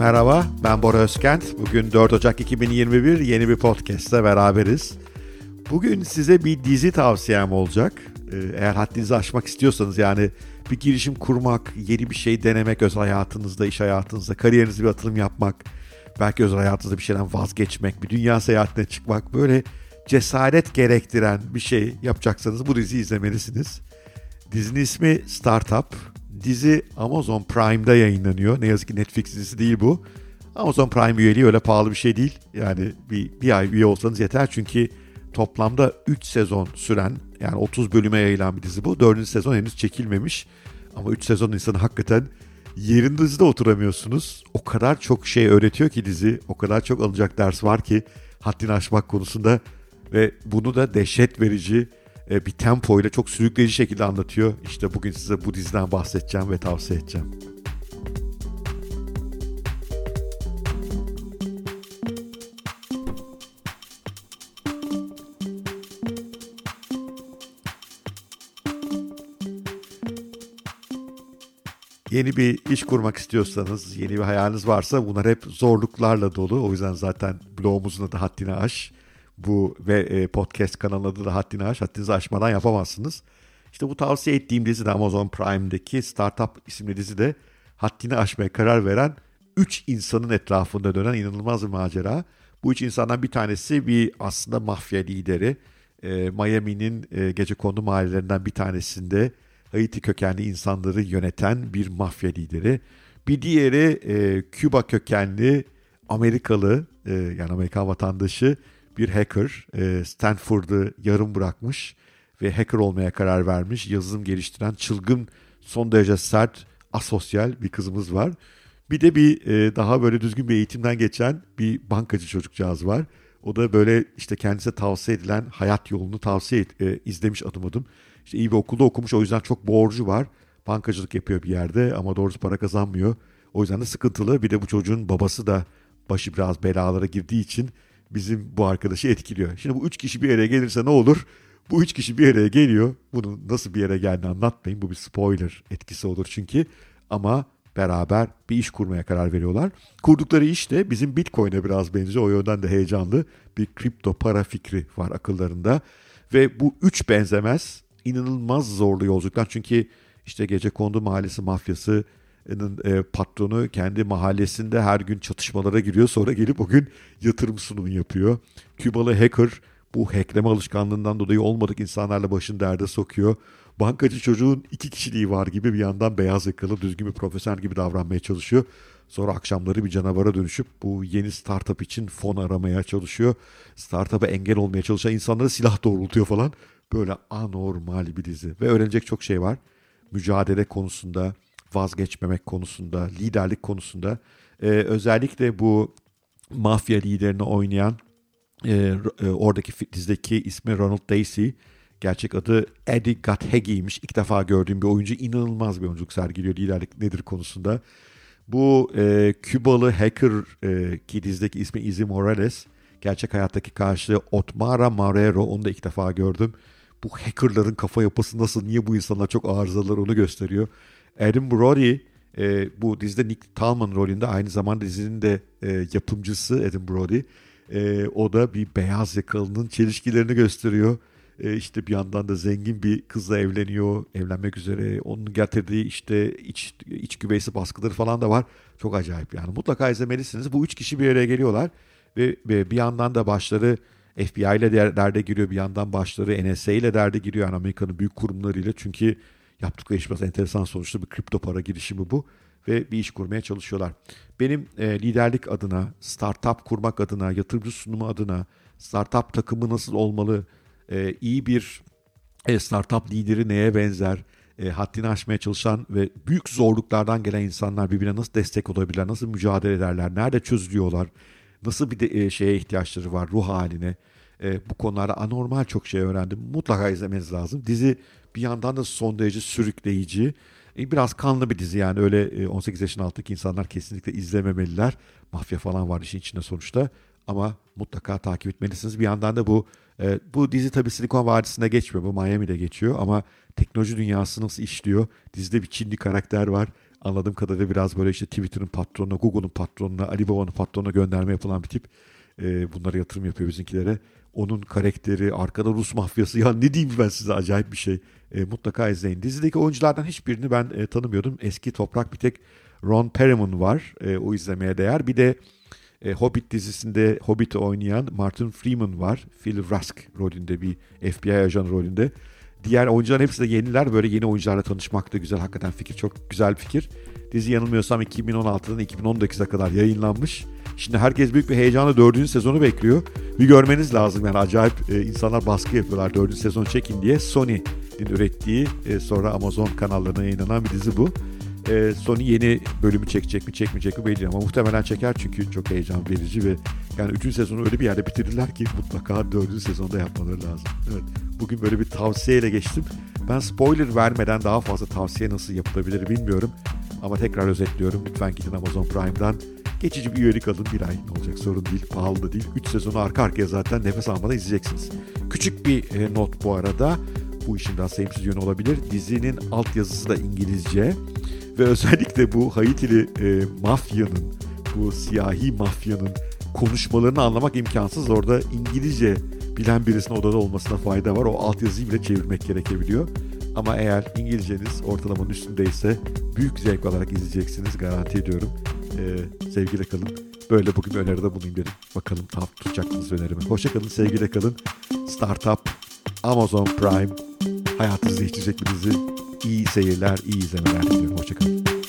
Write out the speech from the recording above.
Merhaba, ben Bora Özkent. Bugün 4 Ocak 2021 yeni bir podcast'te beraberiz. Bugün size bir dizi tavsiyem olacak. Ee, eğer haddinizi aşmak istiyorsanız yani bir girişim kurmak, yeni bir şey denemek özel hayatınızda, iş hayatınızda, kariyerinizde bir atılım yapmak, belki özel hayatınızda bir şeyden vazgeçmek, bir dünya seyahatine çıkmak böyle cesaret gerektiren bir şey yapacaksanız bu diziyi izlemelisiniz. Dizinin ismi Startup. Dizi Amazon Prime'da yayınlanıyor. Ne yazık ki Netflix dizisi değil bu. Amazon Prime üyeliği öyle pahalı bir şey değil. Yani bir, bir ay üye olsanız yeter çünkü toplamda 3 sezon süren yani 30 bölüme yayılan bir dizi bu. 4. sezon henüz çekilmemiş. Ama 3 sezon insanı hakikaten yerinizde oturamıyorsunuz. O kadar çok şey öğretiyor ki dizi. O kadar çok alacak ders var ki haddini aşmak konusunda ve bunu da dehşet verici e, bir tempo ile çok sürükleyici şekilde anlatıyor. İşte bugün size bu diziden bahsedeceğim ve tavsiye edeceğim. Yeni bir iş kurmak istiyorsanız, yeni bir hayaliniz varsa bunlar hep zorluklarla dolu. O yüzden zaten blogumuzun adı Haddini Aş. Bu ve e, podcast kanalının adı da Haddini Aş. Haddinizi aşmadan yapamazsınız. İşte bu tavsiye ettiğim dizi de Amazon Prime'deki Startup isimli dizi de haddini aşmaya karar veren 3 insanın etrafında dönen inanılmaz bir macera. Bu üç insandan bir tanesi bir aslında mafya lideri. E, Miami'nin e, gece kondu mahallelerinden bir tanesinde Haiti kökenli insanları yöneten bir mafya lideri. Bir diğeri e, Küba kökenli Amerikalı e, yani Amerikan vatandaşı bir hacker. E, Stanford'ı yarım bırakmış ve hacker olmaya karar vermiş. Yazılım geliştiren çılgın son derece sert asosyal bir kızımız var. Bir de bir e, daha böyle düzgün bir eğitimden geçen bir bankacı çocukcağız var. O da böyle işte kendisine tavsiye edilen hayat yolunu tavsiye et, e, izlemiş adım adım. İşte iyi bir okulda okumuş o yüzden çok borcu var. Bankacılık yapıyor bir yerde ama doğrusu para kazanmıyor. O yüzden de sıkıntılı. Bir de bu çocuğun babası da başı biraz belalara girdiği için bizim bu arkadaşı etkiliyor. Şimdi bu üç kişi bir araya gelirse ne olur? Bu üç kişi bir araya geliyor. Bunun nasıl bir yere geldiğini anlatmayın. Bu bir spoiler etkisi olur çünkü. Ama beraber bir iş kurmaya karar veriyorlar. Kurdukları iş de bizim Bitcoin'e biraz benziyor. O yönden de heyecanlı bir kripto para fikri var akıllarında. Ve bu üç benzemez inanılmaz zorlu yolculuklar. Çünkü işte gece kondu mahallesi mafyası e, patronu kendi mahallesinde her gün çatışmalara giriyor. Sonra gelip o gün yatırım sunumu yapıyor. Kübalı hacker bu hackleme alışkanlığından dolayı olmadık insanlarla başını derde sokuyor. Bankacı çocuğun iki kişiliği var gibi bir yandan beyaz yakalı düzgün bir profesyonel gibi davranmaya çalışıyor. Sonra akşamları bir canavara dönüşüp bu yeni startup için fon aramaya çalışıyor. Startup'a engel olmaya çalışan insanlara silah doğrultuyor falan. Böyle anormal bir dizi. Ve öğrenecek çok şey var. Mücadele konusunda, vazgeçmemek konusunda, liderlik konusunda. Ee, özellikle bu mafya liderini oynayan e, e, oradaki dizideki ismi Ronald Daisy. Gerçek adı Eddie Gathegi'ymiş. İlk defa gördüğüm bir oyuncu inanılmaz bir oyunculuk sergiliyor liderlik nedir konusunda. Bu e, Kübalı hacker e, ki dizideki ismi Izzy Morales. Gerçek hayattaki karşılığı Otmara Marrero. Onu da ilk defa gördüm. Bu hackerların kafa yapısı nasıl, niye bu insanlar çok arızalar onu gösteriyor. Adam Brody e, bu dizide Nick Talman rolünde aynı zamanda dizinin de e, yapımcısı Adam Brody. E, o da bir beyaz yakalının çelişkilerini gösteriyor. E, işte bir yandan da zengin bir kızla evleniyor, evlenmek üzere. Onun getirdiği işte iç, iç güveysi baskıları falan da var. Çok acayip yani. Mutlaka izlemelisiniz. Bu üç kişi bir araya geliyorlar ve, ve bir yandan da başları FBI ile derde giriyor. Bir yandan başları NSA ile derde giriyor. Yani Amerika'nın büyük kurumlarıyla. Çünkü yaptıkları iş biraz enteresan sonuçta bir kripto para girişimi bu ve bir iş kurmaya çalışıyorlar. Benim e, liderlik adına, startup kurmak adına, yatırımcı sunumu adına, startup takımı nasıl olmalı, e, iyi bir e, startup lideri neye benzer, e, haddini aşmaya çalışan ve büyük zorluklardan gelen insanlar birbirine nasıl destek olabilirler, nasıl mücadele ederler, nerede çözülüyorlar, nasıl bir de, e, şeye ihtiyaçları var ruh haline. E, bu konularda anormal çok şey öğrendim. Mutlaka izlemeniz lazım. Dizi bir yandan da son derece sürükleyici. E, biraz kanlı bir dizi yani öyle 18 e, yaşın altındaki insanlar kesinlikle izlememeliler. Mafya falan var işin içinde sonuçta ama mutlaka takip etmelisiniz. Bir yandan da bu e, bu dizi tabii Silikon Vadisi'nde geçmiyor. Bu Miami'de geçiyor ama teknoloji dünyası nasıl işliyor? Dizide bir Çinli karakter var. anladığım kadarıyla biraz böyle işte Twitter'ın patronuna, Google'un patronuna, Alibaba'nın patronuna gönderme yapılan bir tip. E, bunlara yatırım yapıyor bizimkilere. Onun karakteri, arkada Rus mafyası ya ne diyeyim ben size acayip bir şey. E, mutlaka izleyin. Dizideki oyunculardan hiçbirini ben e, tanımıyordum. Eski toprak bir tek Ron Perriman var. E, o izlemeye değer. Bir de e, Hobbit dizisinde Hobbit'i oynayan Martin Freeman var. Phil Rusk rolünde bir FBI ajan rolünde. Diğer oyuncuların hepsi de yeniler. Böyle yeni oyuncularla tanışmak da güzel. Hakikaten fikir çok güzel bir fikir. Dizi yanılmıyorsam 2016'dan 2019'a kadar yayınlanmış. Şimdi herkes büyük bir heyecanla dördüncü sezonu bekliyor. Bir görmeniz lazım yani acayip e, insanlar baskı yapıyorlar dördüncü sezon çekin diye. Sony'nin ürettiği e, sonra Amazon kanallarına yayınlanan bir dizi bu. E, Sony yeni bölümü çekecek mi çekmeyecek mi belli ama muhtemelen çeker çünkü çok heyecan verici ve yani üçüncü sezonu öyle bir yerde bitirirler ki mutlaka dördüncü sezonda yapmaları lazım. Evet, bugün böyle bir tavsiyeyle geçtim. Ben spoiler vermeden daha fazla tavsiye nasıl yapılabilir bilmiyorum. Ama tekrar özetliyorum. Lütfen gidin Amazon Prime'dan. Geçici bir üyelik alın bir ay olacak sorun değil pahalı da değil. 3 sezonu arka arkaya zaten nefes almadan izleyeceksiniz. Küçük bir e, not bu arada bu işin daha sevimsiz yönü olabilir. Dizinin altyazısı da İngilizce ve özellikle bu Haitili e, mafyanın bu siyahi mafyanın konuşmalarını anlamak imkansız. Orada İngilizce bilen birisinin odada olmasına fayda var. O altyazıyı bile çevirmek gerekebiliyor. Ama eğer İngilizceniz ortalamanın üstündeyse büyük zevk alarak izleyeceksiniz garanti ediyorum. Ee, sevgiyle kalın. Böyle bugün öneride bulunayım dedim. Bakalım tam tutacak mısınız önerimi. Hoşçakalın, sevgiyle kalın. Startup, Amazon Prime hayatınızı değiştirecek bir dizi. İyi seyirler, iyi izlemeler diliyorum. Hoşçakalın.